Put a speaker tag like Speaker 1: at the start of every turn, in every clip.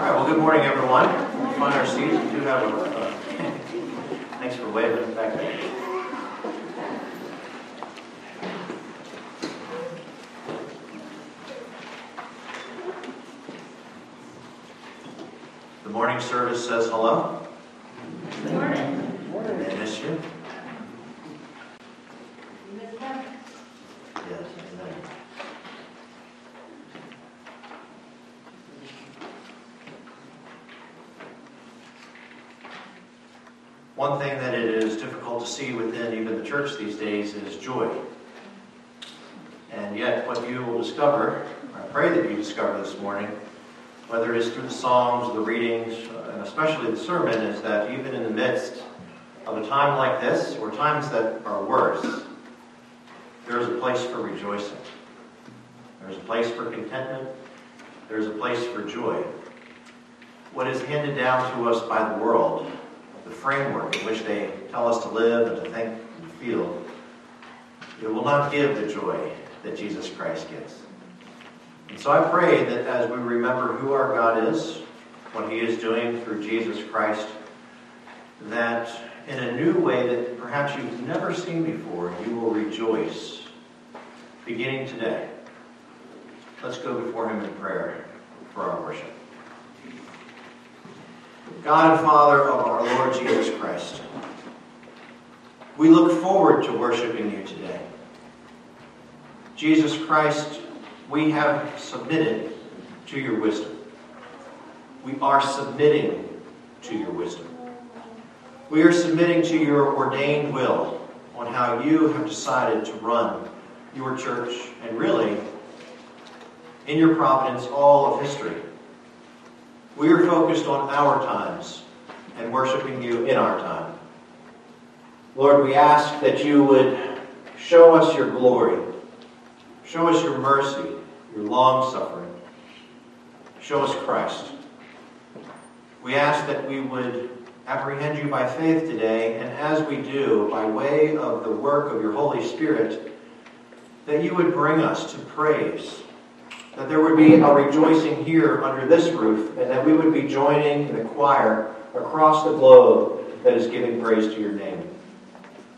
Speaker 1: right, well, good morning, everyone. Find our seats. We do have a, uh, thanks for waving back there. The morning service says hello.
Speaker 2: Good morning.
Speaker 1: They miss you.
Speaker 2: You missed them?
Speaker 1: Yes, amen. One thing that it is difficult to see within even the church these days is joy. And yet, what you will discover, I pray that you discover this morning, whether it is through the Psalms, the readings, and especially the sermon, is that even in the midst of a time like this, or times that are worse, there is a place for rejoicing. There's a place for contentment. There's a place for joy. What is handed down to us by the world, the framework in which they tell us to live and to think feel, it will not give the joy that Jesus Christ gives. And so I pray that as we remember who our God is, what He is doing through Jesus Christ, that in a new way that perhaps you've never seen before, you will rejoice beginning today. Let's go before Him in prayer for our worship. God and Father of our Lord Jesus Christ, we look forward to worshiping you today. Jesus Christ, we have submitted to your wisdom. We are submitting to your wisdom. We are submitting to your ordained will on how you have decided to run your church and really, in your providence, all of history. We are focused on our times and worshiping you in our time. Lord, we ask that you would show us your glory, show us your mercy, your long suffering, show us Christ. We ask that we would apprehend you by faith today, and as we do, by way of the work of your Holy Spirit, that you would bring us to praise, that there would be a rejoicing here under this roof, and that we would be joining the choir across the globe that is giving praise to your name.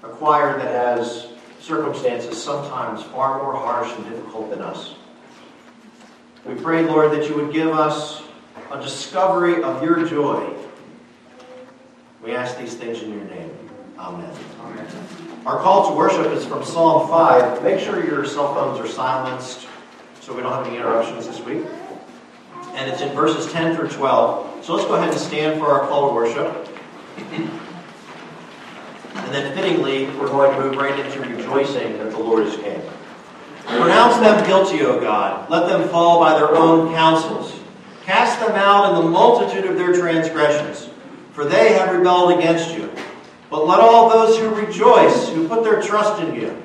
Speaker 1: A choir that has circumstances sometimes far more harsh and difficult than us. We pray, Lord, that you would give us a discovery of your joy. We ask these things in your name. Amen. Amen. Our call to worship is from Psalm 5. Make sure your cell phones are silenced so we don't have any interruptions this week. And it's in verses 10 through 12. So let's go ahead and stand for our call to worship. And then fittingly, we're going to move right into rejoicing that the Lord is king. Pronounce them guilty, O God. Let them fall by their own counsels. Cast them out in the multitude of their transgressions, for they have rebelled against you. But let all those who rejoice, who put their trust in you,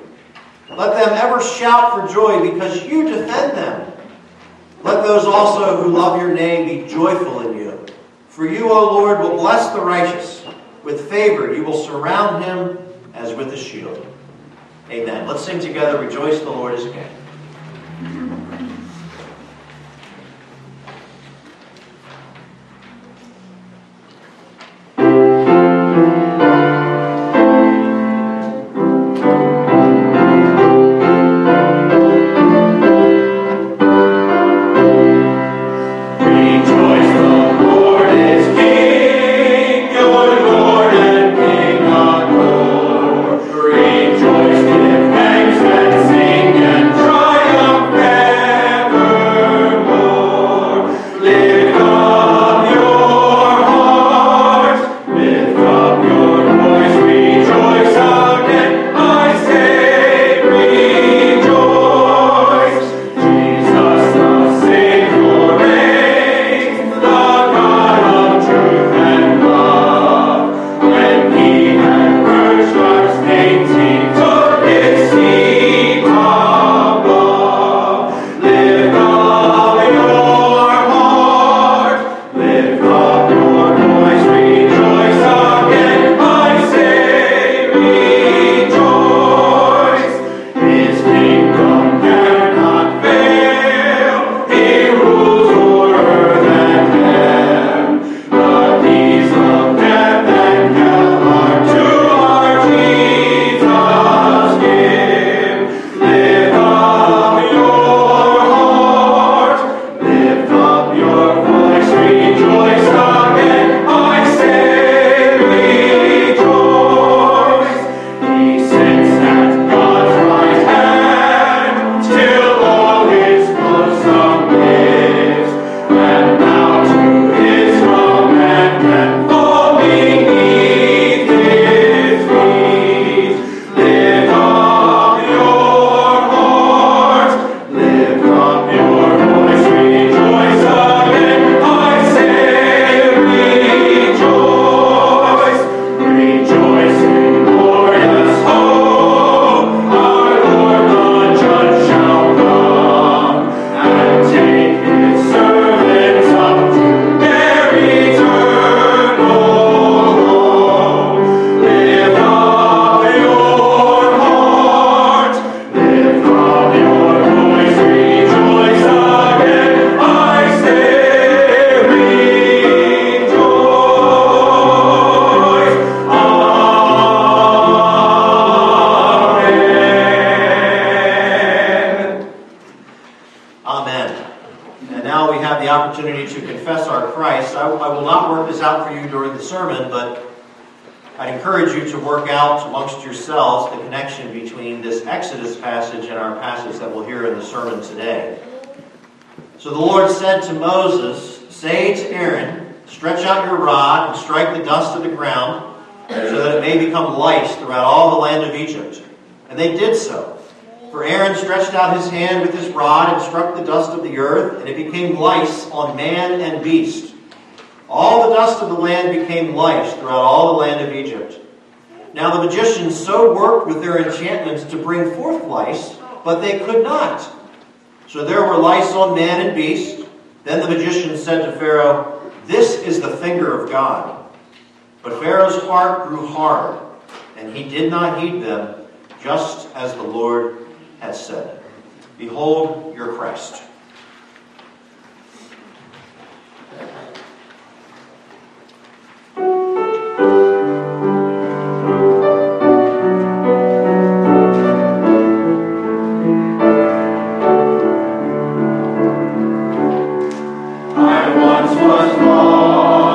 Speaker 1: let them ever shout for joy because you defend them. Let those also who love your name be joyful in you. For you, O Lord, will bless the righteous. With favor you will surround him as with a shield. Amen. Let's sing together, Rejoice the Lord is King. with their enchantments to bring forth lice, but they could not. So there were lice on man and beast. Then the magician said to Pharaoh, This is the finger of God. But Pharaoh's heart grew hard, and he did not heed them, just as the Lord had said. Behold your Christ. once was lost.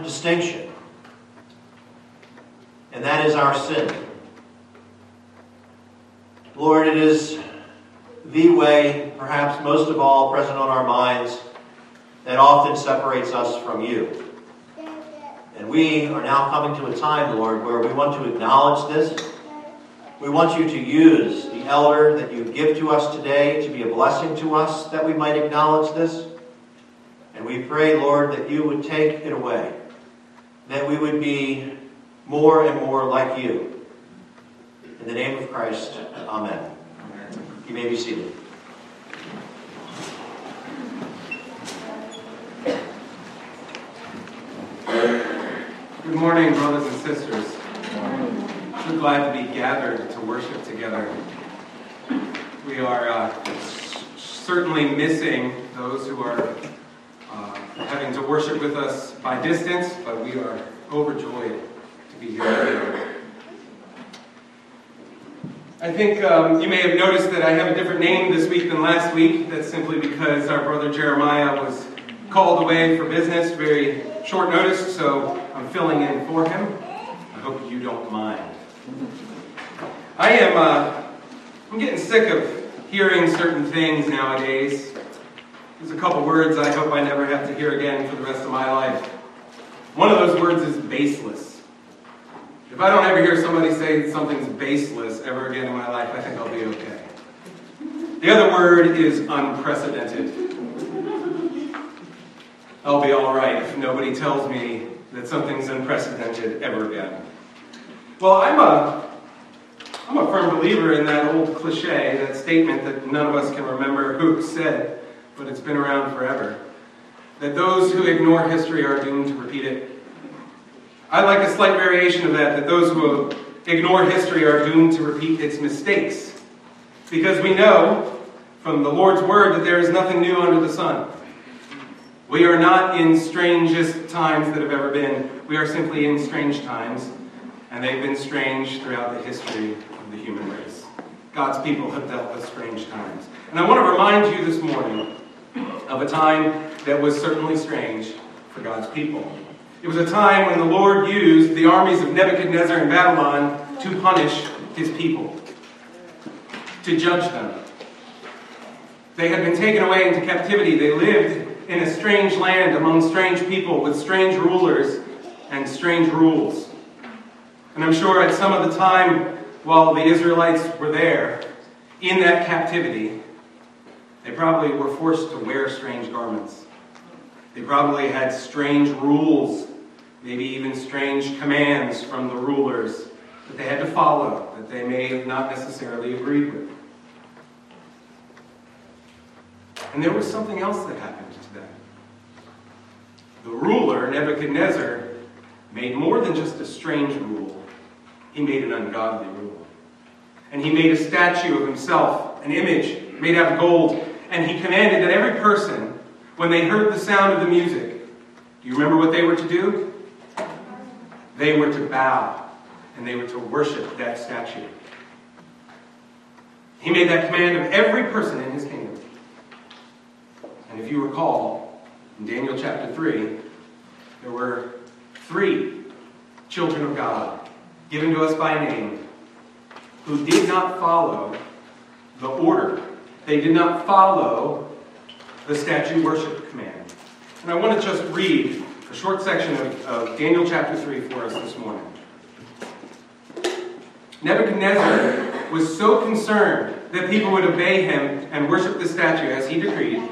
Speaker 1: Distinction, and that is our sin. Lord, it is the way, perhaps most of all, present on our minds that often separates us from you. And we are now coming to a time, Lord, where we want to acknowledge this. We want you to use the elder that you give to us today to be a blessing to us that we might acknowledge this. And we pray, Lord, that you would take it away, that we would be more and more like you. In the name of Christ, amen. You may be seated.
Speaker 3: Good morning, brothers and sisters. So glad to be gathered to worship together. We are uh, certainly missing those who are uh, having to worship with us by distance, but we are overjoyed to be here. I think um, you may have noticed that I have a different name this week than last week. That's simply because our brother Jeremiah was called away for business, very short notice, so I'm filling in for him. I hope you don't mind. I am, uh, I'm getting sick of hearing certain things nowadays. There's a couple words I hope I never have to hear again for the rest of my life. One of those words is baseless. If I don't ever hear somebody say something's baseless ever again in my life, I think I'll be okay. The other word is unprecedented. I'll be all right if nobody tells me that something's unprecedented ever again. Well, I'm a, I'm a firm believer in that old cliche, that statement that none of us can remember who said, but it's been around forever. That those who ignore history are doomed to repeat it. I like a slight variation of that, that those who ignore history are doomed to repeat its mistakes. Because we know from the Lord's word that there is nothing new under the sun. We are not in strangest times that have ever been. We are simply in strange times, and they've been strange throughout the history of the human race. God's people have dealt with strange times. And I want to remind you this morning of a time that was certainly strange for God's people. It was a time when the Lord used the armies of Nebuchadnezzar and Babylon to punish his people, to judge them. They had been taken away into captivity. They lived in a strange land among strange people with strange rulers and strange rules. And I'm sure at some of the time while the Israelites were there in that captivity, they probably were forced to wear strange garments. They probably had strange rules, maybe even strange commands from the rulers that they had to follow, that they may have not necessarily agreed with. And there was something else that happened to them. The ruler, Nebuchadnezzar, made more than just a strange rule, he made an ungodly rule. And he made a statue of himself, an image made out of gold, and he commanded that every person, when they heard the sound of the music, do you remember what they were to do? They were to bow and they were to worship that statue. He made that command of every person in his kingdom. And if you recall, in Daniel chapter 3, there were three children of God given to us by name who did not follow the order. They did not follow the statue worship command. And I want to just read a short section of, of Daniel chapter 3 for us this morning. Nebuchadnezzar was so concerned that people would obey him and worship the statue as he decreed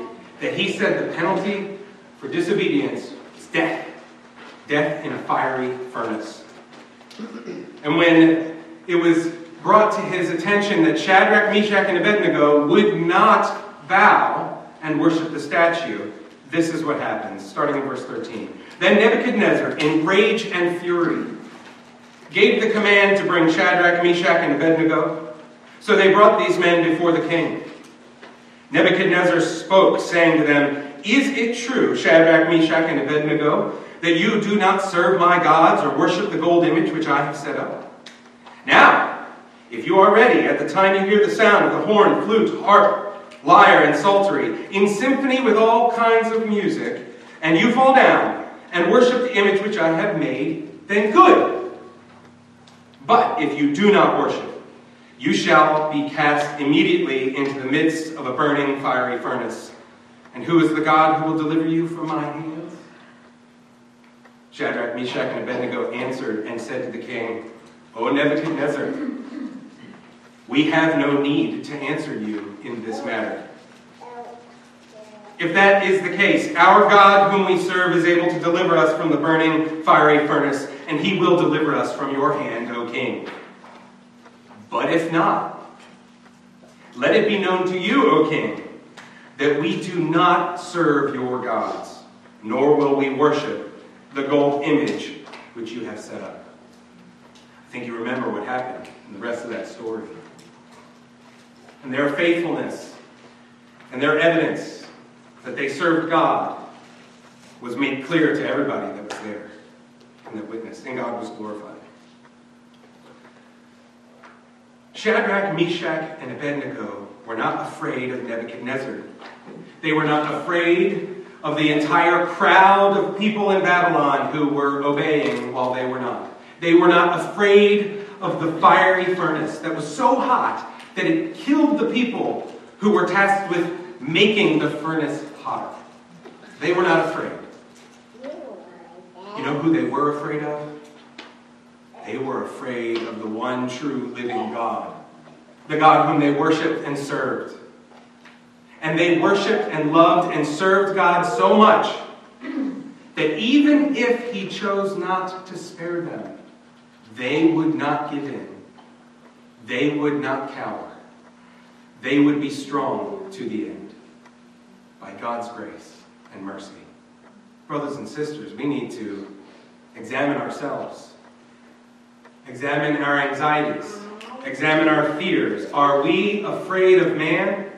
Speaker 3: that he said the penalty for disobedience is death. Death in a fiery furnace. And when it was brought to his attention that Shadrach, Meshach, and Abednego would not bow and worship the statue, this is what happens, starting in verse 13. Then Nebuchadnezzar, in rage and fury, gave the command to bring Shadrach, Meshach, and Abednego. So they brought these men before the king. Nebuchadnezzar spoke, saying to them, Is it true, Shadrach, Meshach, and Abednego, that you do not serve my gods or worship the gold image which I have set up? Now, If you are ready at the time you hear the sound of the horn, flute, harp, lyre, and psaltery, in symphony with all kinds of music, and you fall down and worship the image which I have made, then good. But if you do not worship, you shall be cast immediately into the midst of a burning fiery furnace. And who is the God who will deliver you from my hands? Shadrach, Meshach, and Abednego answered and said to the king, O Nebuchadnezzar, we have no need to answer you in this matter. If that is the case, our God, whom we serve, is able to deliver us from the burning fiery furnace, and he will deliver us from your hand, O king. But if not, let it be known to you, O king, that we do not serve your gods, nor will we worship the gold image which you have set up. I think you remember what happened in the rest of that story. And their faithfulness and their evidence that they served God was made clear to everybody that was there and that witnessed, and God was glorified. Shadrach, Meshach, and Abednego were not afraid of Nebuchadnezzar. They were not afraid of the entire crowd of people in Babylon who were obeying while they were not. They were not afraid of the fiery furnace that was so hot that it killed the people who were tasked with making the furnace hotter. They were not afraid. You know who they were afraid of? They were afraid of the one true living God, the God whom they worshiped and served. And they worshiped and loved and served God so much that even if He chose not to spare them, they would not give in. They would not cower. They would be strong to the end by God's grace and mercy. Brothers and sisters, we need to examine ourselves, examine our anxieties, examine our fears. Are we afraid of man?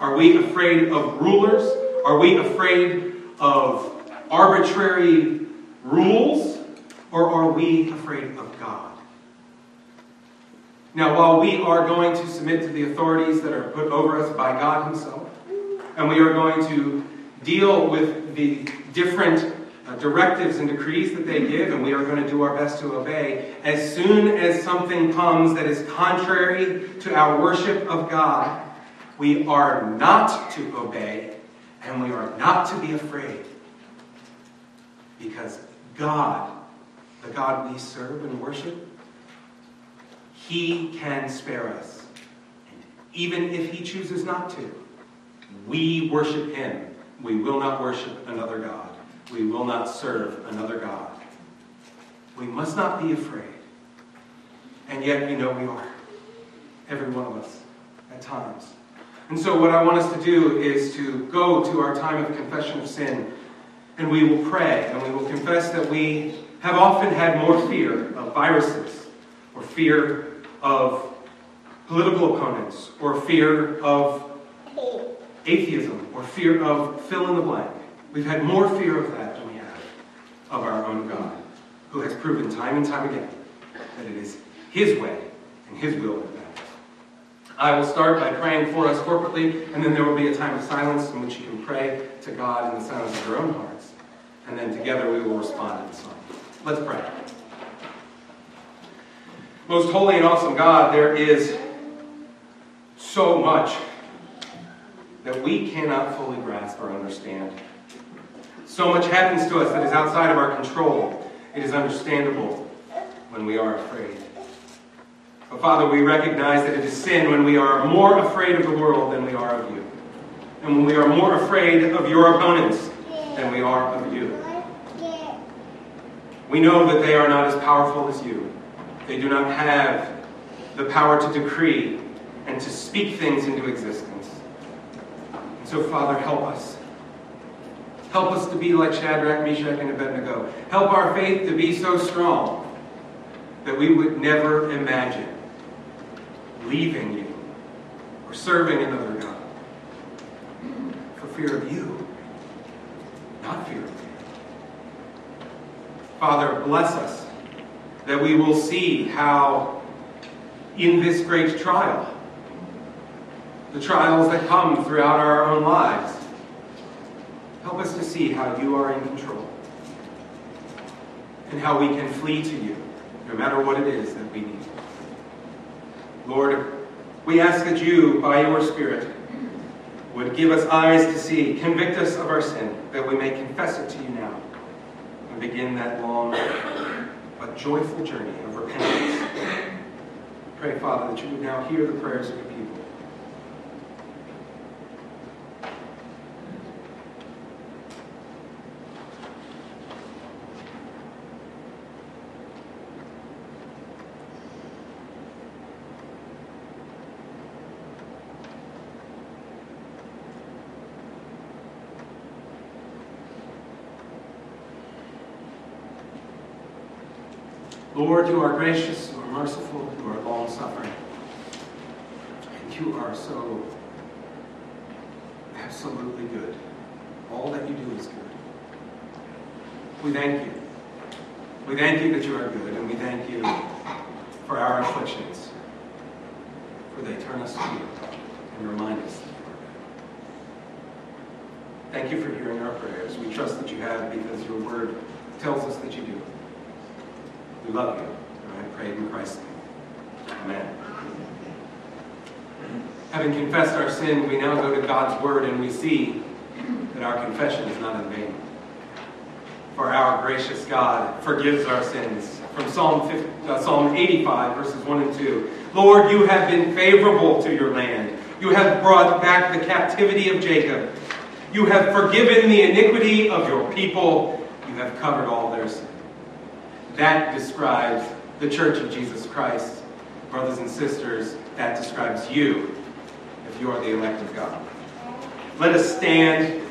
Speaker 3: Are we afraid of rulers? Are we afraid of arbitrary rules? Or are we afraid of? Now, while we are going to submit to the authorities that are put over us by God Himself, and we are going to deal with the different uh, directives and decrees that they give, and we are going to do our best to obey, as soon as something comes that is contrary to our worship of God, we are not to obey, and we are not to be afraid. Because God, the God we serve and worship, He can spare us. And even if He chooses not to, we worship Him. We will not worship another God. We will not serve another God. We must not be afraid. And yet we know we are. Every one of us, at times. And so, what I want us to do is to go to our time of confession of sin, and we will pray, and we will confess that we have often had more fear of viruses, or fear of political opponents, or fear of atheism, or fear of fill in the blank. We've had more fear of that than we have of our own God, who has proven time and time again that it is His way and His will that matters. I will start by praying for us corporately, and then there will be a time of silence in which you can pray to God in the silence of your own hearts. And then together we will respond the song. Let's pray. Most holy and awesome God, there is so much that we cannot fully grasp or understand. So much happens to us that is outside of our control. It is understandable when we are afraid. But Father, we recognize that it is sin when we are more afraid of the world than we are of you. And when we are more afraid of your opponents than we are of you. We know that they are not as powerful as you. They do not have the power to decree and to speak things into existence. And so, Father, help us. Help us to be like Shadrach, Meshach, and Abednego. Help our faith to be so strong that we would never imagine leaving you or serving another God for fear of you, not fear of you. Father, bless us that we will see how in this great trial. The trials that come throughout our own lives. Help us to see how you are in control and how we can flee to you, no matter what it is that we need. Lord, we ask that you, by your Spirit, would give us eyes to see, convict us of our sin, that we may confess it to you now and begin that long but joyful journey of repentance. Pray, Father, that you would now hear the prayers of your people. Lord, you are gracious, you are merciful, you are long suffering. And you are so absolutely good. All that you do is good. We thank you. We thank you that you are good, and we thank you for our afflictions, for they turn us to you and remind us that you are good. Thank you for hearing our prayers. We trust that you have because your word tells us that you do. We love you. And I pray in Christ's name. Amen. Having confessed our sin, we now go to God's Word and we see that our confession is not in vain. For our gracious God forgives our sins. From Psalm, 50, uh, Psalm 85, verses 1 and 2. Lord, you have been favorable to your land. You have brought back the captivity of Jacob. You have forgiven the iniquity of your people. You have covered all their sins. That describes the Church of Jesus Christ. Brothers and sisters, that describes you if you are the elect of God. Let us stand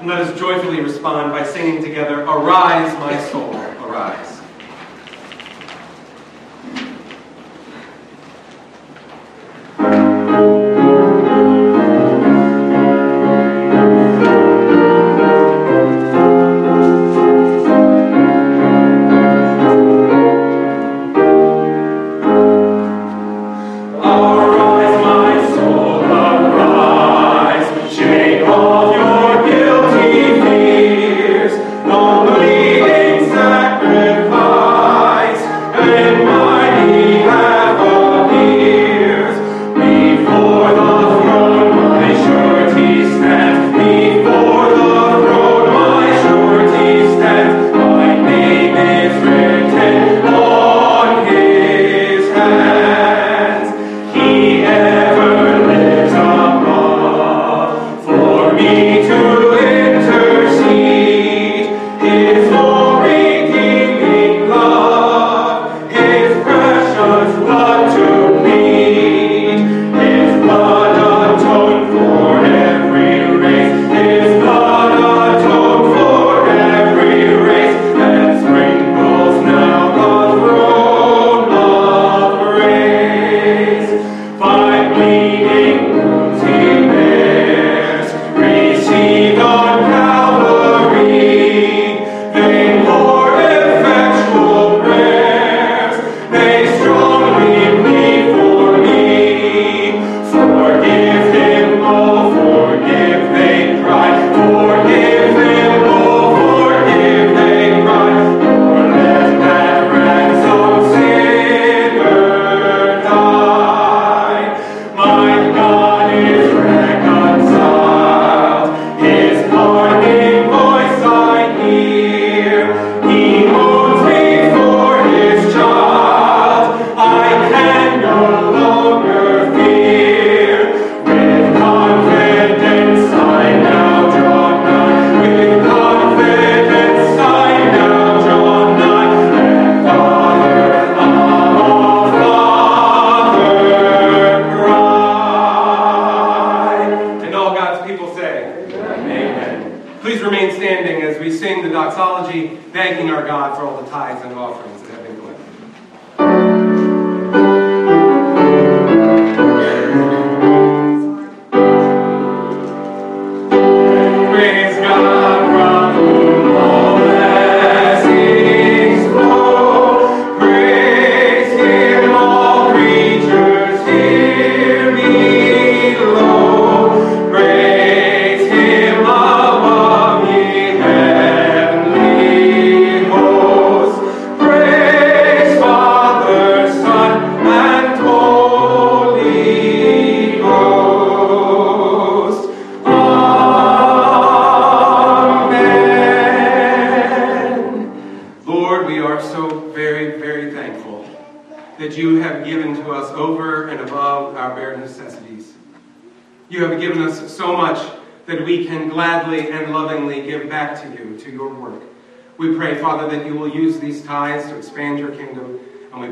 Speaker 3: and let us joyfully respond by singing together, Arise, my soul, arise.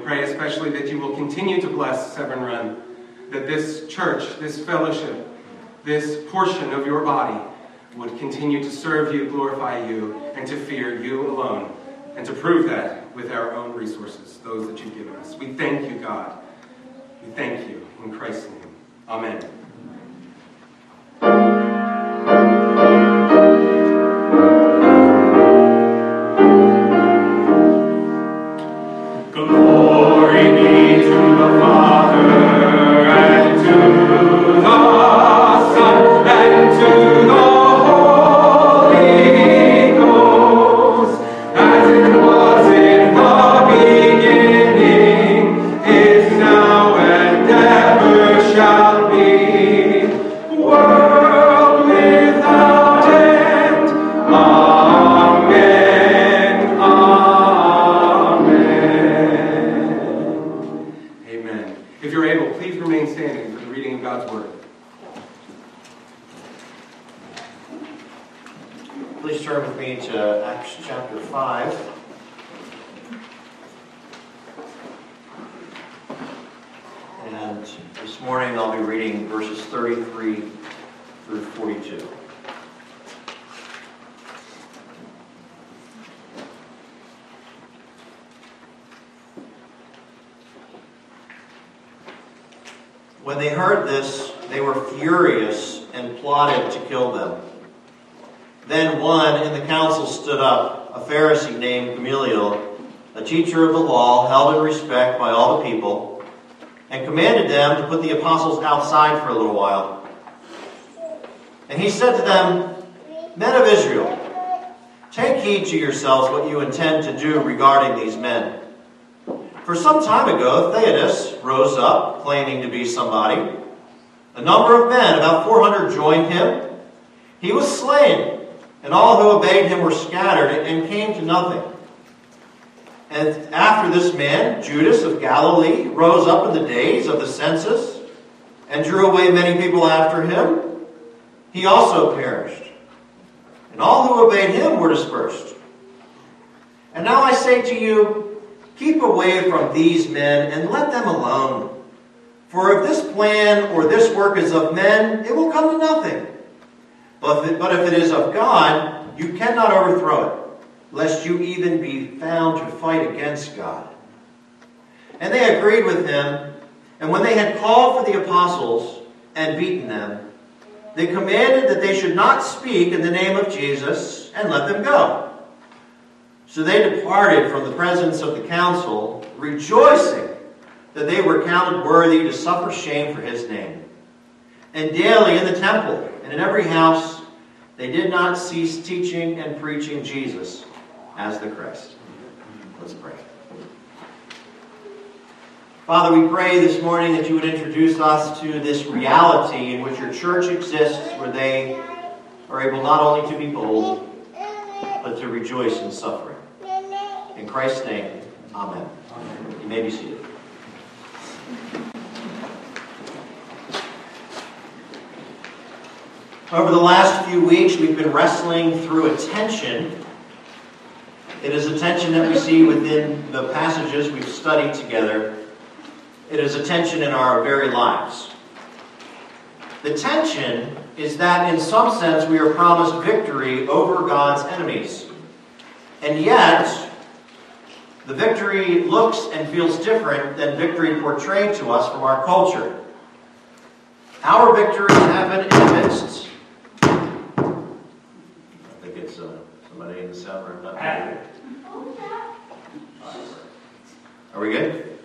Speaker 3: Pray especially that you will continue to bless Severn Run, that this church, this fellowship, this portion of your body would continue to serve you, glorify you, and to fear you alone, and to prove that with our own resources, those that you've given us. We thank you, God. We thank you. In Christ's name. Amen.
Speaker 1: You intend to do regarding these men. For some time ago, Theudas rose up, claiming to be somebody. A number of men, about 400, joined him. He was slain, and all who obeyed him were scattered and came to nothing. And after this man, Judas of Galilee, rose up in the days of the census and drew away many people after him. He also perished. And all who obeyed him were dispersed. And now I say to you, keep away from these men and let them alone. For if this plan or this work is of men, it will come to nothing. But if, it, but if it is of God, you cannot overthrow it, lest you even be found to fight against God. And they agreed with him, and when they had called for the apostles and beaten them, they commanded that they should not speak in the name of Jesus and let them go. So they departed from the presence of the council, rejoicing that they were counted worthy to suffer shame for his name. And daily in the temple and in every house, they did not cease teaching and preaching Jesus as the Christ. Let's pray. Father, we pray this morning that you would introduce us to this reality in which your church exists, where they are able not only to be bold, but to rejoice in suffering. In Christ's name, amen. You may be seated. Over the last few weeks, we've been wrestling through a tension. It is a tension that we see within the passages we've studied together. It is a tension in our very lives. The tension is that, in some sense, we are promised victory over God's enemies. And yet, the victory looks and feels different than victory portrayed to us from our culture. Our victory in heaven in the midst. I think it's uh, somebody in the sound room. Not. Are we good?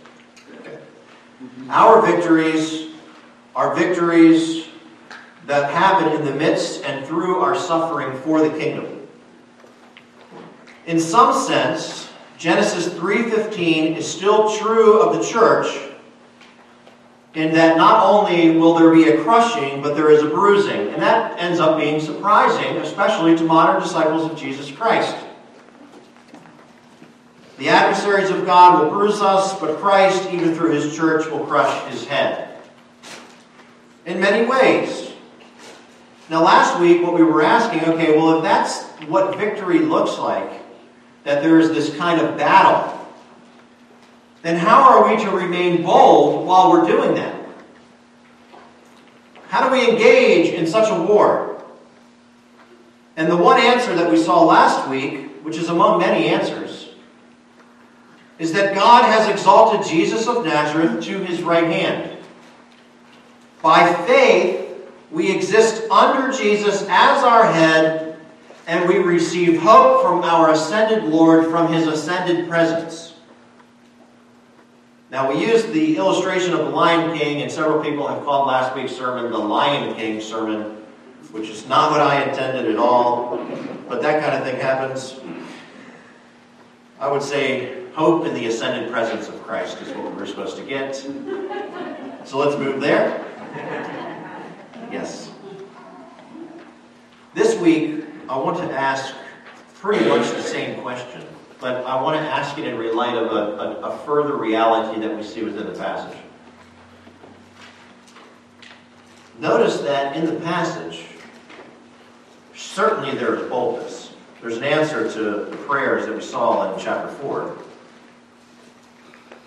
Speaker 1: Okay. Our victories are victories that happen in the midst and through our suffering for the kingdom. In some sense, Genesis 3:15 is still true of the church in that not only will there be a crushing, but there is a bruising. And that ends up being surprising, especially to modern disciples of Jesus Christ. The adversaries of God will bruise us, but Christ, even through his church, will crush his head. In many ways, Now, last week, what we were asking okay, well, if that's what victory looks like, that there is this kind of battle, then how are we to remain bold while we're doing that? How do we engage in such a war? And the one answer that we saw last week, which is among many answers, is that God has exalted Jesus of Nazareth to his right hand. By faith, we exist under Jesus as our head, and we receive hope from our ascended Lord from his ascended presence. Now, we used the illustration of the Lion King, and several people have called last week's sermon the Lion King sermon, which is not what I intended at all, but that kind of thing happens. I would say hope in the ascended presence of Christ is what we're supposed to get. So let's move there. Yes. This week, I want to ask pretty much the same question, but I want to ask it in light of a, a, a further reality that we see within the passage. Notice that in the passage, certainly there is boldness. There's an answer to the prayers that we saw in chapter 4.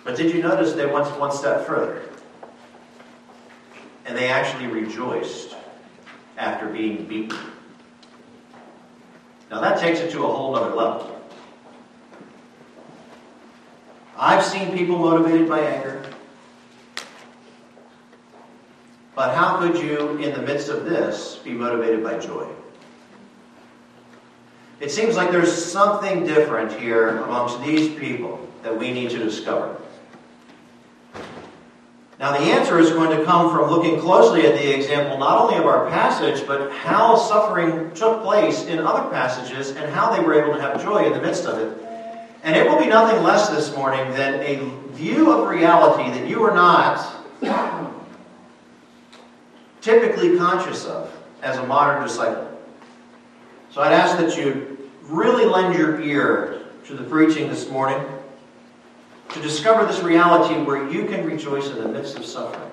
Speaker 1: But did you notice they went one step further? And they actually rejoiced after being beaten. Now that takes it to a whole other level. I've seen people motivated by anger. But how could you, in the midst of this, be motivated by joy? It seems like there's something different here amongst these people that we need to discover. Now, the answer is going to come from looking closely at the example not only of our passage, but how suffering took place in other passages and how they were able to have joy in the midst of it. And it will be nothing less this morning than a view of reality that you are not typically conscious of as a modern disciple. So I'd ask that you really lend your ear to the preaching this morning to discover this reality where you can rejoice in the midst of suffering.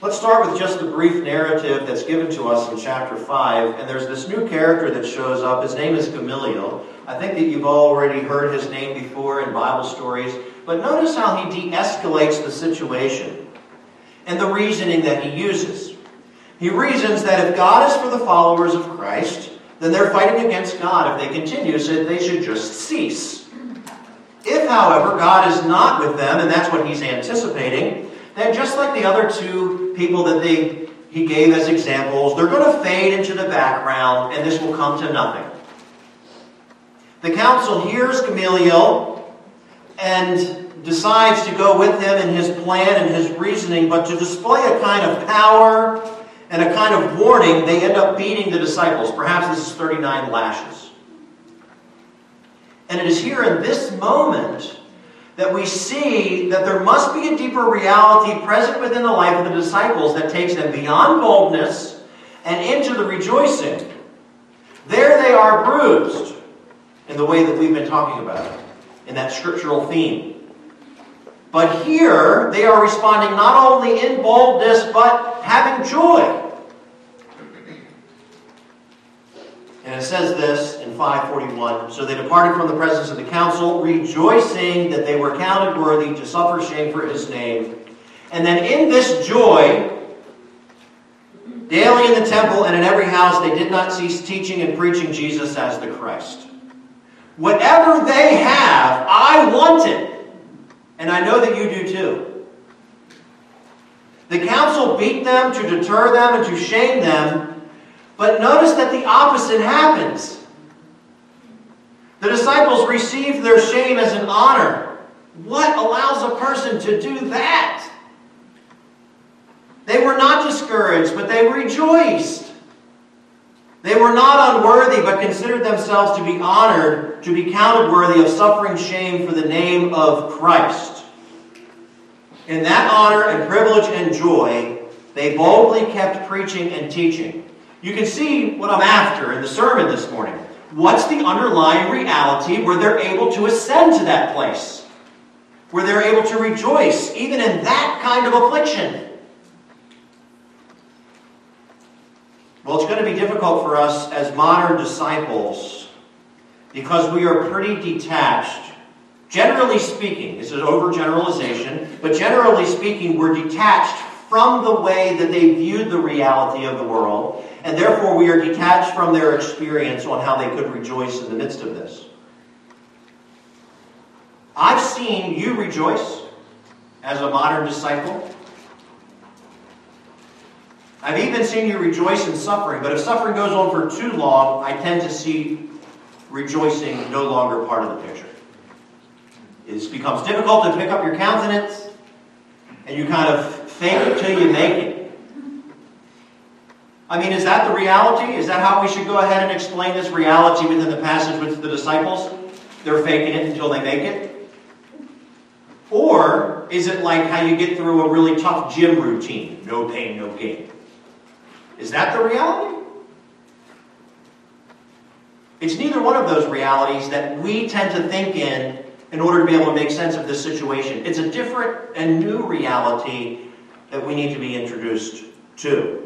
Speaker 1: Let's start with just the brief narrative that's given to us in chapter 5. And there's this new character that shows up. His name is Gamaliel. I think that you've already heard his name before in Bible stories. But notice how he de escalates the situation and the reasoning that he uses. He reasons that if God is for the followers of Christ, then they're fighting against God if they continue, so they should just cease. If, however, God is not with them, and that's what he's anticipating, then just like the other two people that they, he gave as examples, they're going to fade into the background, and this will come to nothing. The council hears Gamaliel and decides to go with him in his plan and his reasoning, but to display a kind of power and a kind of warning, they end up beating the disciples. Perhaps this is 39 lashes. And it is here in this moment that we see that there must be a deeper reality present within the life of the disciples that takes them beyond boldness and into the rejoicing. There they are bruised in the way that we've been talking about, in that scriptural theme. But here they are responding not only in boldness, but having joy. And it says this in 541 So they departed from the presence of the council, rejoicing that they were counted worthy to suffer shame for his name. And then in this joy, daily in the temple and in every house, they did not cease teaching and preaching Jesus as the Christ. Whatever they have, I want it. And I know that you do too. The council beat them to deter them and to shame them but notice that the opposite happens. The disciples received their shame as an honor. What allows a person to do that? They were not discouraged, but they rejoiced. They were not unworthy, but considered themselves to be honored, to be counted worthy of suffering shame for the name of Christ. In that honor and privilege and joy, they boldly kept preaching and teaching. You can see what I'm after in the sermon this morning. What's the underlying reality where they're able to ascend to that place? Where they're able to rejoice even in that kind of affliction? Well, it's going to be difficult for us as modern disciples because we are pretty detached. Generally speaking, this is overgeneralization, but generally speaking, we're detached from the way that they viewed the reality of the world, and therefore we are detached from their experience on how they could rejoice in the midst of this. I've seen you rejoice as a modern disciple. I've even seen you rejoice in suffering, but if suffering goes on for too long, I tend to see rejoicing no longer part of the picture. It becomes difficult to pick up your countenance, and you kind of fake it till you make it. I mean, is that the reality? Is that how we should go ahead and explain this reality within the passage with the disciples? They're faking it until they make it? Or is it like how you get through a really tough gym routine? No pain, no gain. Is that the reality? It's neither one of those realities that we tend to think in in order to be able to make sense of this situation. It's a different and new reality that we need to be introduced to.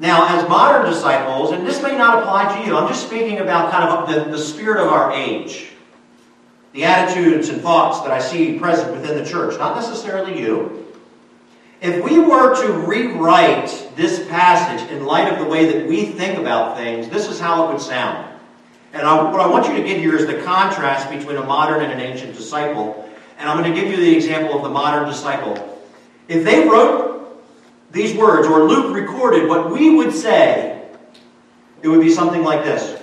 Speaker 1: Now, as modern disciples, and this may not apply to you, I'm just speaking about kind of the, the spirit of our age, the attitudes and thoughts that I see present within the church, not necessarily you. If we were to rewrite this passage in light of the way that we think about things, this is how it would sound. And I, what I want you to get here is the contrast between a modern and an ancient disciple. And I'm going to give you the example of the modern disciple. If they wrote these words, or Luke recorded what we would say, it would be something like this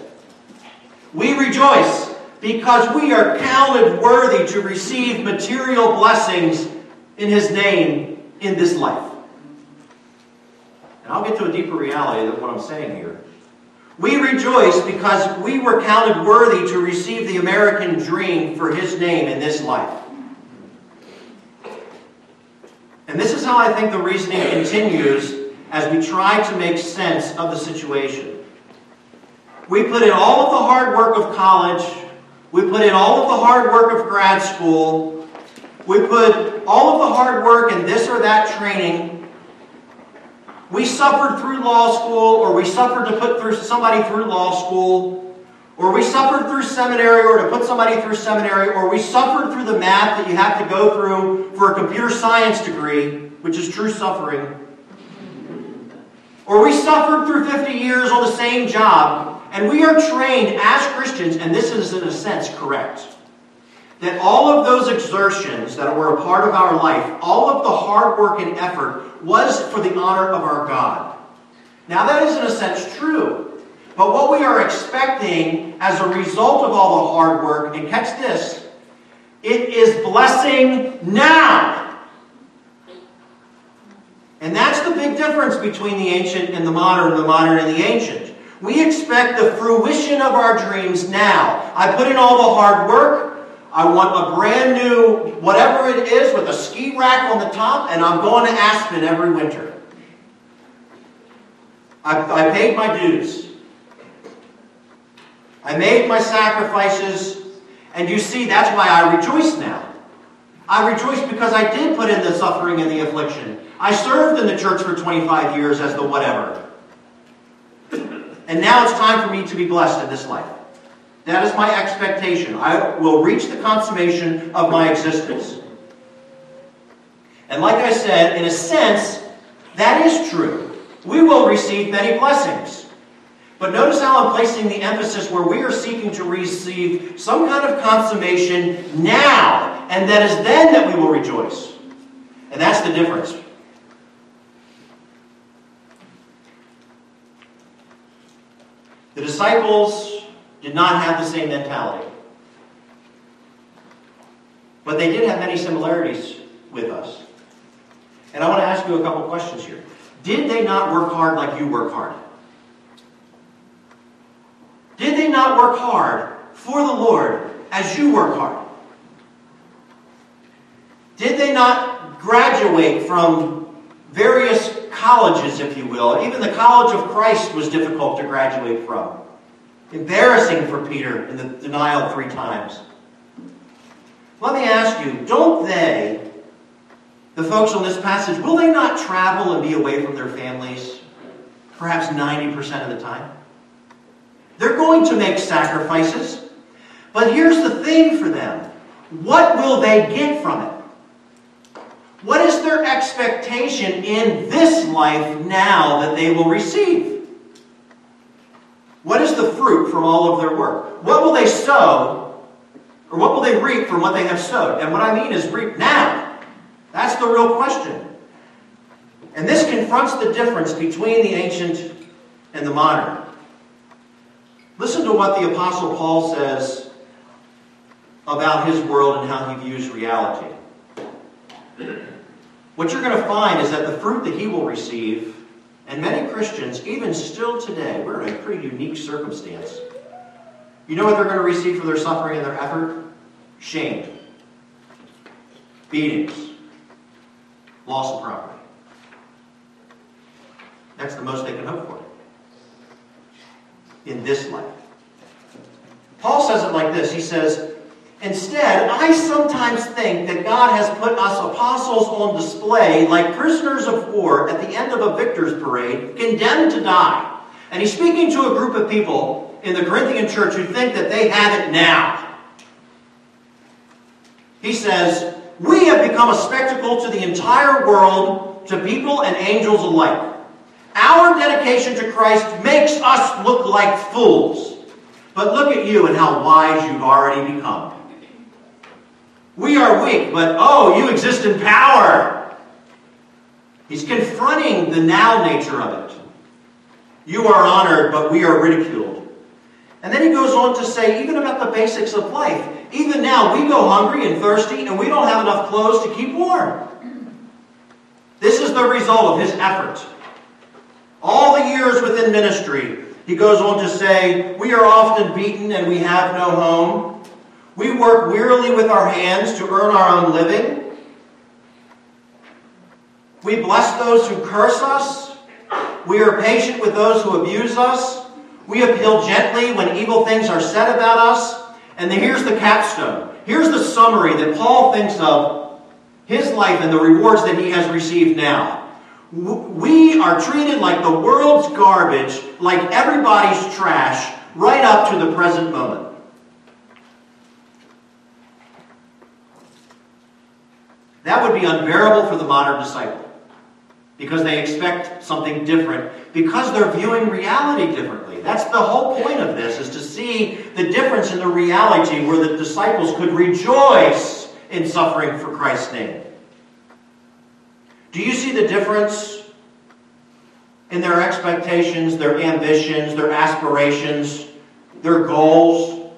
Speaker 1: We rejoice because we are counted worthy to receive material blessings in His name in this life. And I'll get to a deeper reality of what I'm saying here. We rejoice because we were counted worthy to receive the American dream for His name in this life. And this is how I think the reasoning continues as we try to make sense of the situation. We put in all of the hard work of college, we put in all of the hard work of grad school, we put all of the hard work in this or that training. We suffered through law school, or we suffered to put through somebody through law school, or we suffered through seminary, or to put somebody through seminary, or we suffered through the math that you have to go through for a computer science degree, which is true suffering. Or we suffered through 50 years on the same job, and we are trained as Christians, and this is in a sense correct that all of those exertions that were a part of our life, all of the hard work and effort, was for the honor of our God. Now, that is in a sense true. But what we are expecting as a result of all the hard work, and catch this, it is blessing now. And that's the big difference between the ancient and the modern, the modern and the ancient. We expect the fruition of our dreams now. I put in all the hard work. I want a brand new, whatever it is, with a ski rack on the top, and I'm going to Aspen every winter. I, I paid my dues. I made my sacrifices, and you see, that's why I rejoice now. I rejoice because I did put in the suffering and the affliction. I served in the church for 25 years as the whatever. And now it's time for me to be blessed in this life. That is my expectation. I will reach the consummation of my existence. And like I said, in a sense, that is true. We will receive many blessings. But notice how I'm placing the emphasis where we are seeking to receive some kind of consummation now, and that is then that we will rejoice. And that's the difference. The disciples did not have the same mentality. But they did have many similarities with us. And I want to ask you a couple questions here. Did they not work hard like you work hard? Did they not work hard for the Lord as you work hard? Did they not graduate from various colleges, if you will? Even the College of Christ was difficult to graduate from. Embarrassing for Peter in the denial three times. Let me ask you, don't they, the folks on this passage, will they not travel and be away from their families? perhaps 90% of the time. They're going to make sacrifices. But here's the thing for them what will they get from it? What is their expectation in this life now that they will receive? What is the fruit from all of their work? What will they sow, or what will they reap from what they have sowed? And what I mean is reap now. That's the real question. And this confronts the difference between the ancient and the modern. Listen to what the Apostle Paul says about his world and how he views reality. What you're going to find is that the fruit that he will receive, and many Christians, even still today, we're in a pretty unique circumstance. You know what they're going to receive for their suffering and their effort? Shame, beatings, loss of property. That's the most they can hope for in this life. Paul says it like this He says, Instead, I sometimes think that God has put us apostles on display like prisoners of war at the end of a victor's parade, condemned to die. And he's speaking to a group of people in the Corinthian church who think that they have it now. He says, We have become a spectacle to the entire world, to people and angels alike. Our dedication to Christ makes us look like fools. But look at you and how wise you've already become. We are weak, but oh, you exist in power. He's confronting the now nature of it. You are honored, but we are ridiculed. And then he goes on to say, even about the basics of life. Even now, we go hungry and thirsty, and we don't have enough clothes to keep warm. This is the result of his effort. All the years within ministry, he goes on to say, We are often beaten and we have no home. We work wearily with our hands to earn our own living. We bless those who curse us. We are patient with those who abuse us. We appeal gently when evil things are said about us. And here's the capstone. Here's the summary that Paul thinks of his life and the rewards that he has received now. We are treated like the world's garbage, like everybody's trash, right up to the present moment. That would be unbearable for the modern disciple because they expect something different because they're viewing reality differently. That's the whole point of this is to see the difference in the reality where the disciples could rejoice in suffering for Christ's name. Do you see the difference in their expectations, their ambitions, their aspirations, their goals?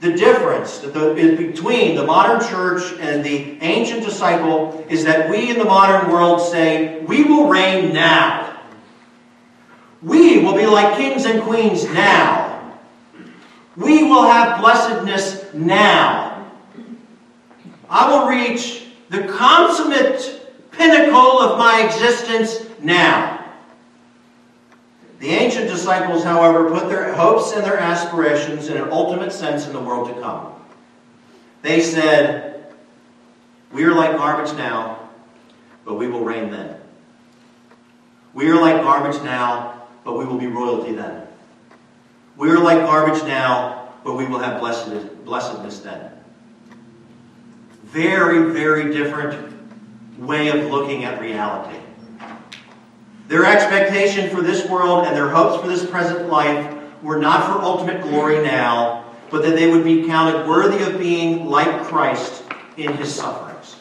Speaker 1: The difference between the modern church and the ancient disciple is that we in the modern world say, we will reign now. We will be like kings and queens now. We will have blessedness now. I will reach the consummate pinnacle of my existence now. The ancient disciples, however, put their hopes and their aspirations in an ultimate sense in the world to come. They said, We are like garbage now, but we will reign then. We are like garbage now, but we will be royalty then. We are like garbage now, but we will have blessedness then. Very, very different way of looking at reality. Their expectation for this world and their hopes for this present life were not for ultimate glory now, but that they would be counted worthy of being like Christ in his sufferings.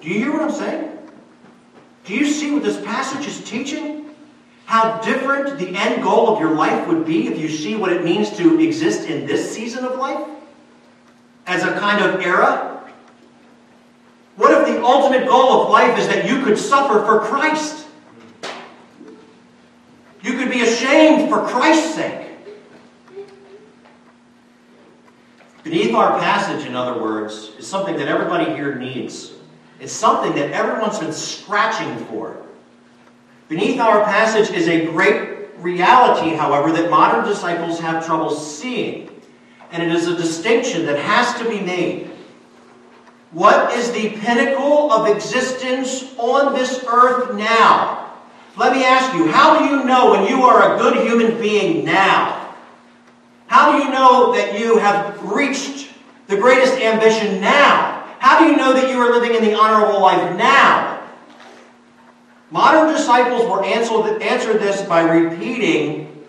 Speaker 1: Do you hear what I'm saying? Do you see what this passage is teaching? How different the end goal of your life would be if you see what it means to exist in this season of life? As a kind of era if the ultimate goal of life is that you could suffer for Christ? You could be ashamed for Christ's sake. Beneath our passage, in other words, is something that everybody here needs. It's something that everyone's been scratching for. Beneath our passage is a great reality, however, that modern disciples have trouble seeing. And it is a distinction that has to be made what is the pinnacle of existence on this earth now? Let me ask you, how do you know when you are a good human being now? How do you know that you have reached the greatest ambition now? How do you know that you are living in the honorable life now? Modern disciples will answer, answer this by repeating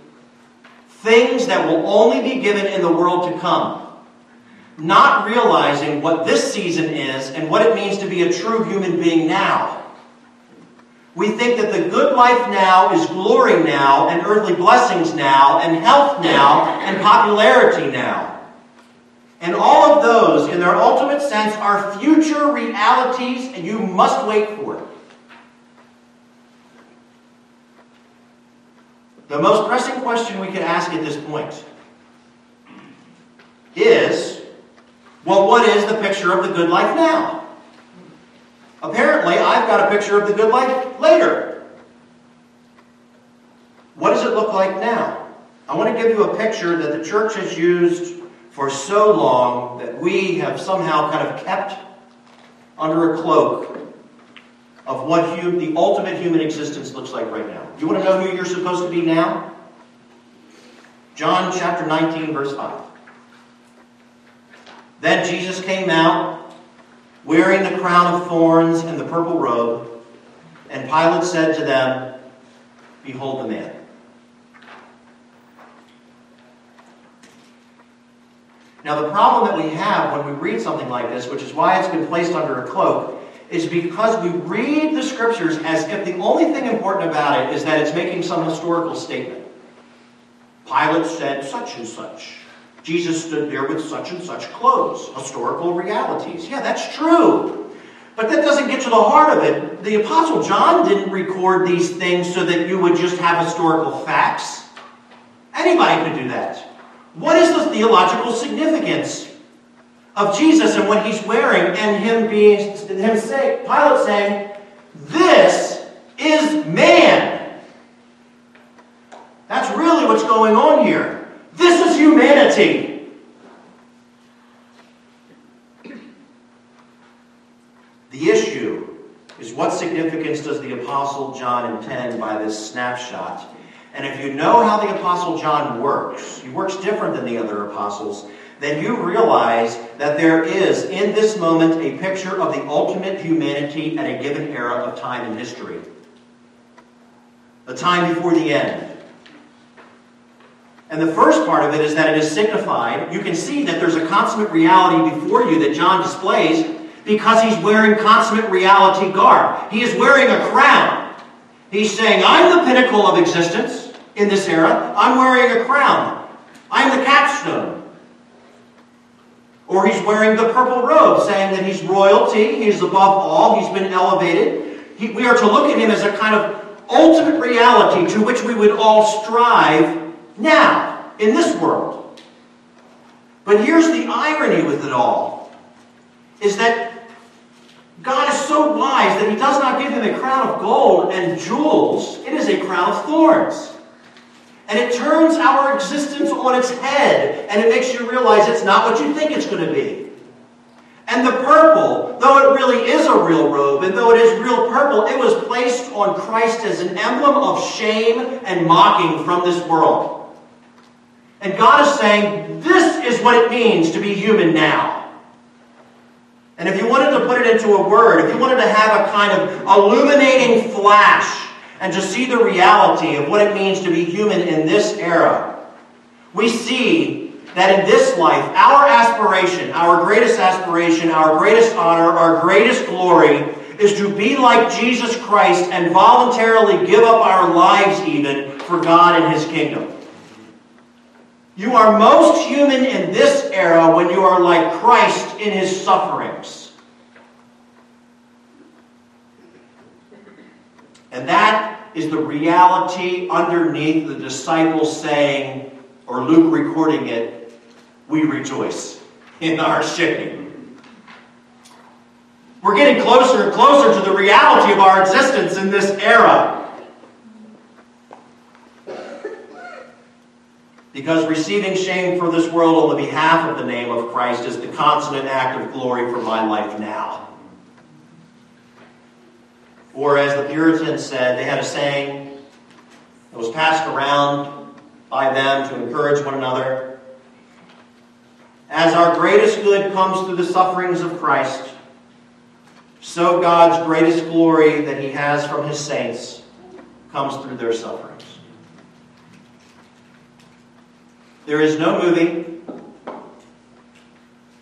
Speaker 1: things that will only be given in the world to come, not realizing what this season is and what it means to be a true human being now. We think that the good life now is glory now, and earthly blessings now, and health now, and popularity now. And all of those, in their ultimate sense, are future realities, and you must wait for it. The most pressing question we can ask at this point is well, what is the picture of the good life now? Apparently, I've got a picture of the good life later. What does it look like now? I want to give you a picture that the church has used for so long that we have somehow kind of kept under a cloak of what the ultimate human existence looks like right now. You want to know who you're supposed to be now? John chapter 19, verse 5. Then Jesus came out wearing the crown of thorns and the purple robe. And Pilate said to them, Behold the man. Now, the problem that we have when we read something like this, which is why it's been placed under a cloak, is because we read the scriptures as if the only thing important about it is that it's making some historical statement. Pilate said such and such. Jesus stood there with such and such clothes, historical realities. Yeah, that's true. But that doesn't get to the heart of it. The Apostle John didn't record these things so that you would just have historical facts. Anybody could do that. What is the theological significance of Jesus and what he's wearing and him being him say Pilate saying, This is man. That's really what's going on here. This is humanity. The issue is what significance does the Apostle John intend by this snapshot? And if you know how the Apostle John works, he works different than the other apostles, then you realize that there is, in this moment, a picture of the ultimate humanity at a given era of time in history. A time before the end. And the first part of it is that it is signified. You can see that there's a consummate reality before you that John displays because he's wearing consummate reality garb. He is wearing a crown. He's saying, I'm the pinnacle of existence in this era. I'm wearing a crown. I'm the capstone. Or he's wearing the purple robe, saying that he's royalty, he's above all, he's been elevated. He, we are to look at him as a kind of ultimate reality to which we would all strive now, in this world. But here's the irony with it all is that God is so wise that He does not give him a crown of gold and jewels, it is a crown of thorns. And it turns our existence on its head, and it makes you realize it's not what you think it's going to be. And the purple, though it really is a real robe, and though it is real purple, it was placed on Christ as an emblem of shame and mocking from this world. And God is saying, this is what it means to be human now. And if you wanted to put it into a word, if you wanted to have a kind of illuminating flash and to see the reality of what it means to be human in this era, we see that in this life, our aspiration, our greatest aspiration, our greatest honor, our greatest glory is to be like Jesus Christ and voluntarily give up our lives even for God and His kingdom. You are most human in this era when you are like Christ in his sufferings. And that is the reality underneath the disciples saying, or Luke recording it, we rejoice in our shame. We're getting closer and closer to the reality of our existence in this era. Because receiving shame for this world on the behalf of the name of Christ is the consonant act of glory for my life now. Or as the Puritans said, they had a saying that was passed around by them to encourage one another. As our greatest good comes through the sufferings of Christ, so God's greatest glory that he has from his saints comes through their sufferings. There is no movie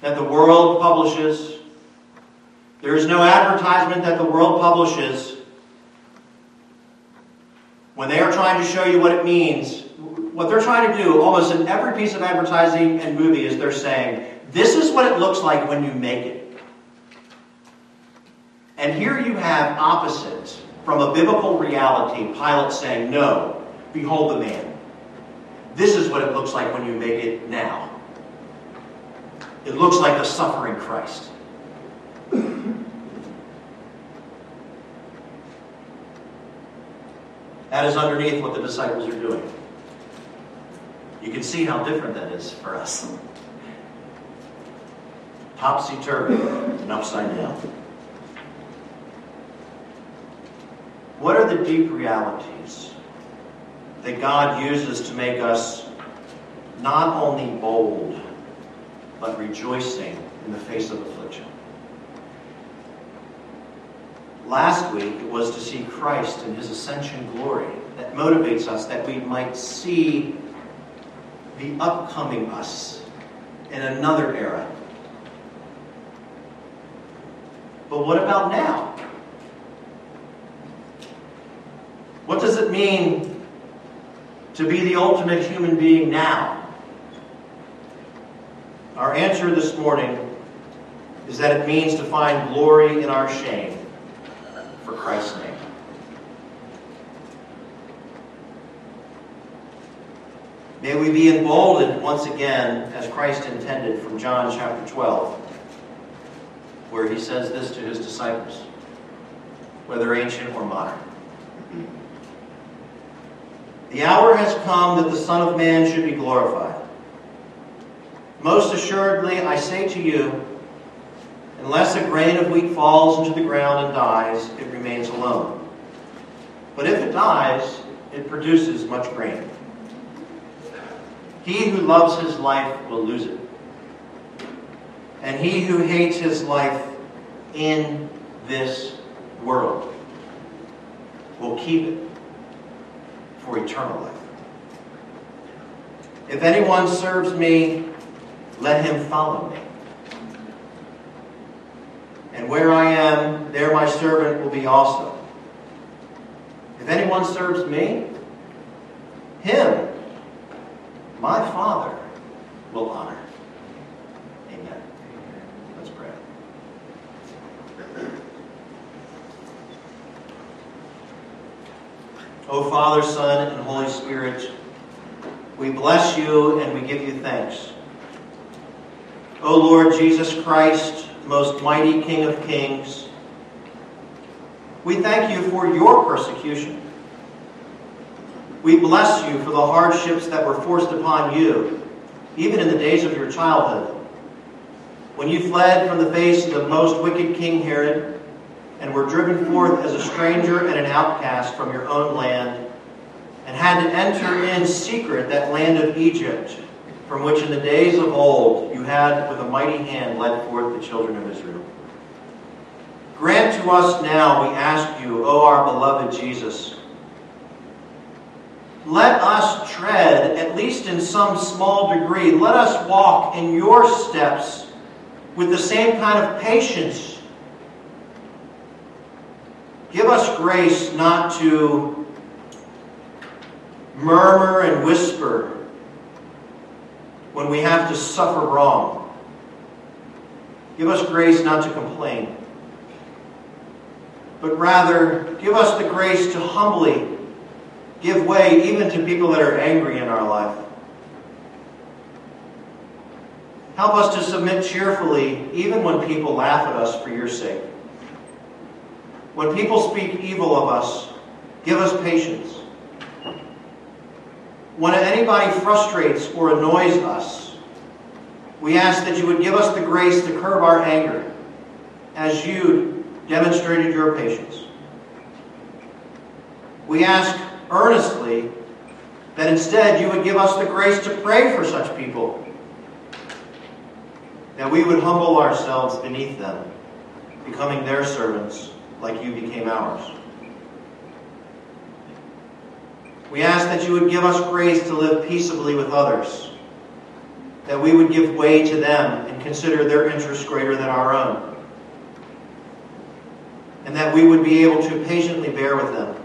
Speaker 1: that the world publishes. There is no advertisement that the world publishes when they are trying to show you what it means. What they're trying to do, almost in every piece of advertising and movie, is they're saying, This is what it looks like when you make it. And here you have opposites from a biblical reality, Pilate saying, No, behold the man. This is what it looks like when you make it now. It looks like the suffering Christ. That is underneath what the disciples are doing. You can see how different that is for us. Topsy turvy and upside down. What are the deep realities that God uses to make us not only bold, but rejoicing in the face of affliction? Last week, it was to see Christ in his ascension glory that motivates us that we might see the upcoming us in another era. But what about now? What does it mean to be the ultimate human being now? Our answer this morning is that it means to find glory in our shame for Christ's name. May we be emboldened once again, as Christ intended, from John chapter 12, where he says this to his disciples, whether ancient or modern. The hour has come that the Son of Man should be glorified. Most assuredly, I say to you, unless a grain of wheat falls into the ground and dies, it remains alone. But if it dies, it produces much grain. He who loves his life will lose it. And he who hates his life in this world will keep it for eternal life. If anyone serves me, let him follow me. And where I am, there my servant will be also. If anyone serves me, him my Father will honor. Amen. Let's pray. O Father, Son, and Holy Spirit, we bless you and we give you thanks. O Lord Jesus Christ, most mighty King of kings, we thank you for your persecution. We bless you for the hardships that were forced upon you, even in the days of your childhood. When you fled from the face of the most wicked King Herod and were driven forth as a stranger and an outcast from your own land, and had to enter in secret that land of Egypt, from which in the days of old you had with a mighty hand led forth the children of Israel. Grant to us now, we ask you, O our beloved Jesus, let us tread, at least in some small degree, let us walk in your steps with the same kind of patience. Give us grace not to murmur and whisper when we have to suffer wrong. Give us grace not to complain, but rather give us the grace to humbly give way even to people that are angry in our life. Help us to submit cheerfully even when people laugh at us for your sake. When people speak evil of us, give us patience. When anybody frustrates or annoys us, we ask that you would give us the grace to curb our anger as you demonstrated your patience.
Speaker 3: We ask earnestly that instead you would give us the grace to pray for such people, that we would humble ourselves beneath them, becoming their servants like you became ours. We ask that you would give us grace to live peaceably with others, that we would give way to them and consider their interests greater than our own, and that we would be able to patiently bear with them.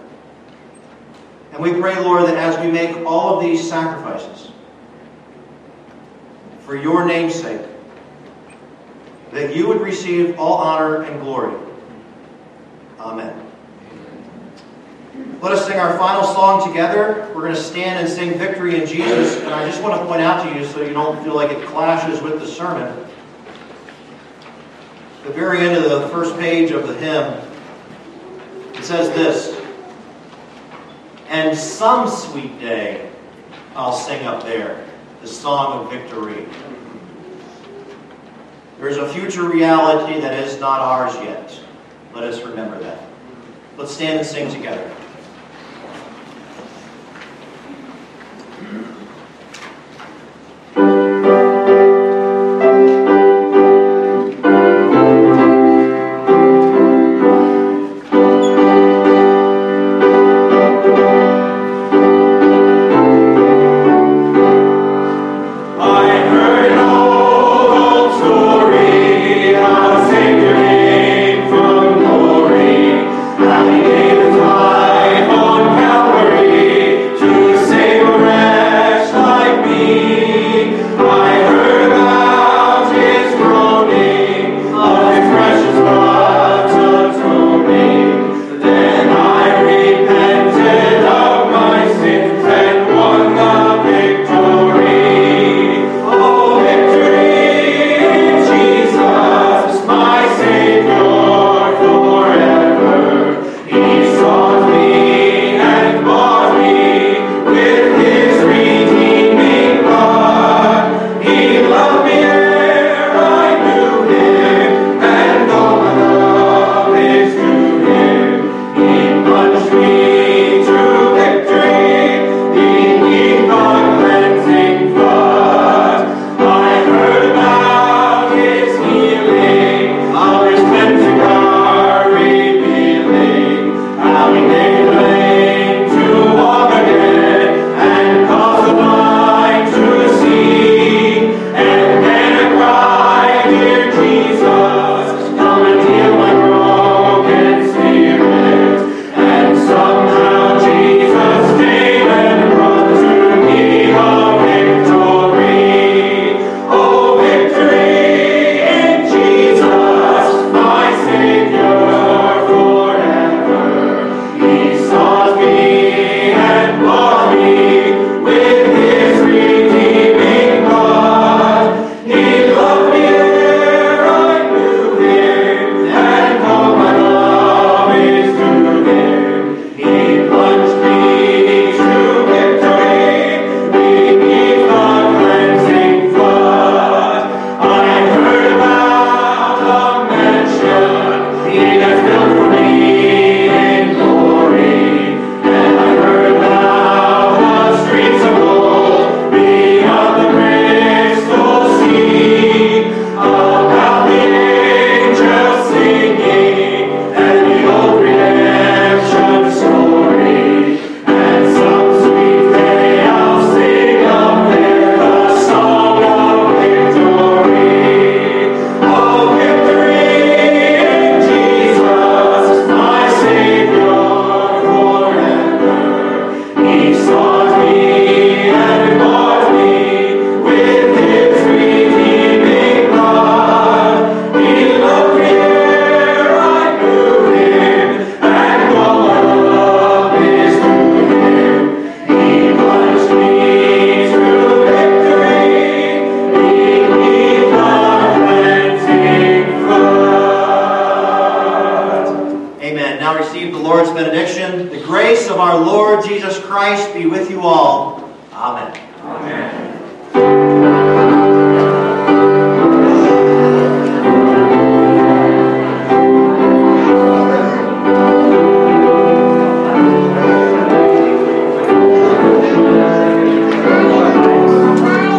Speaker 3: And we pray, Lord, that as we make all of these sacrifices, for your name's sake, that you would receive all honor and glory. Amen. Let us sing our final song together. We're going to stand and sing Victory in Jesus. And I just want to point out to you so you don't feel like it clashes with the sermon. The very end of the first page of the hymn, it says this And some sweet day I'll sing up there the song of victory. There is a future reality that is not ours yet. Let us remember that. Let's stand and sing together.